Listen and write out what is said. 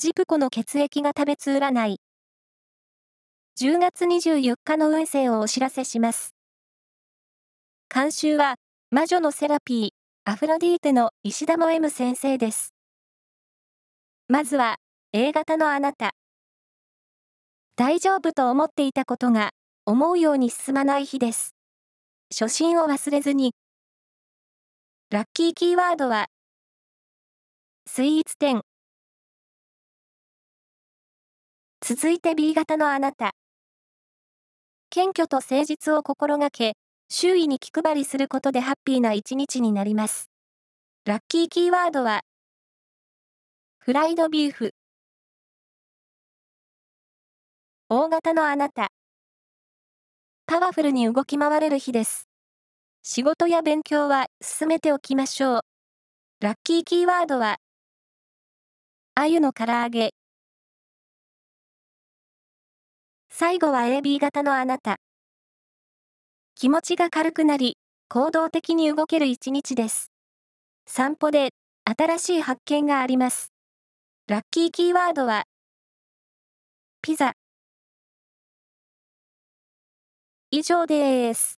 ジプコの血液が食べつ占い。10月24日の運勢をお知らせします。監修は、魔女のセラピー、アフロディーテの石田も M 先生です。まずは、A 型のあなた。大丈夫と思っていたことが、思うように進まない日です。初心を忘れずに。ラッキーキーワードは、スイーツ店。続いて B 型のあなた。謙虚と誠実を心がけ、周囲に気配りすることでハッピーな一日になります。ラッキーキーワードは、フライドビーフ。大型のあなた。パワフルに動き回れる日です。仕事や勉強は進めておきましょう。ラッキーキーワードは、鮎の唐揚げ。最後は AB 型のあなた。気持ちが軽くなり、行動的に動ける一日です。散歩で新しい発見があります。ラッキーキーワードは、ピザ。以上です。